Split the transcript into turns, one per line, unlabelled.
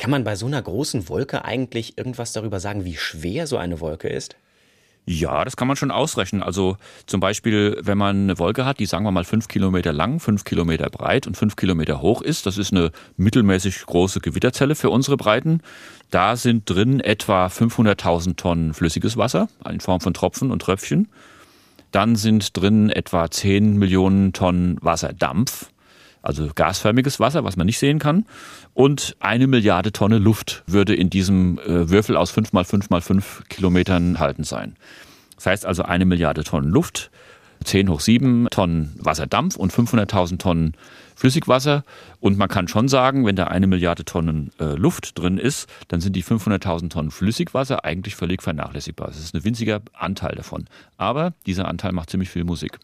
Kann man bei so einer großen Wolke eigentlich irgendwas darüber sagen, wie schwer so eine Wolke ist?
Ja, das kann man schon ausrechnen. Also zum Beispiel, wenn man eine Wolke hat, die sagen wir mal fünf Kilometer lang, fünf Kilometer breit und fünf Kilometer hoch ist, das ist eine mittelmäßig große Gewitterzelle für unsere Breiten. Da sind drin etwa 500.000 Tonnen flüssiges Wasser in Form von Tropfen und Tröpfchen. Dann sind drin etwa 10 Millionen Tonnen Wasserdampf also gasförmiges Wasser, was man nicht sehen kann. Und eine Milliarde Tonne Luft würde in diesem äh, Würfel aus 5 mal 5 mal 5 Kilometern halten sein. Das heißt also eine Milliarde Tonnen Luft, 10 hoch 7 Tonnen Wasserdampf und 500.000 Tonnen Flüssigwasser. Und man kann schon sagen, wenn da eine Milliarde Tonnen äh, Luft drin ist, dann sind die 500.000 Tonnen Flüssigwasser eigentlich völlig vernachlässigbar. Das ist ein winziger Anteil davon. Aber dieser Anteil macht ziemlich viel Musik.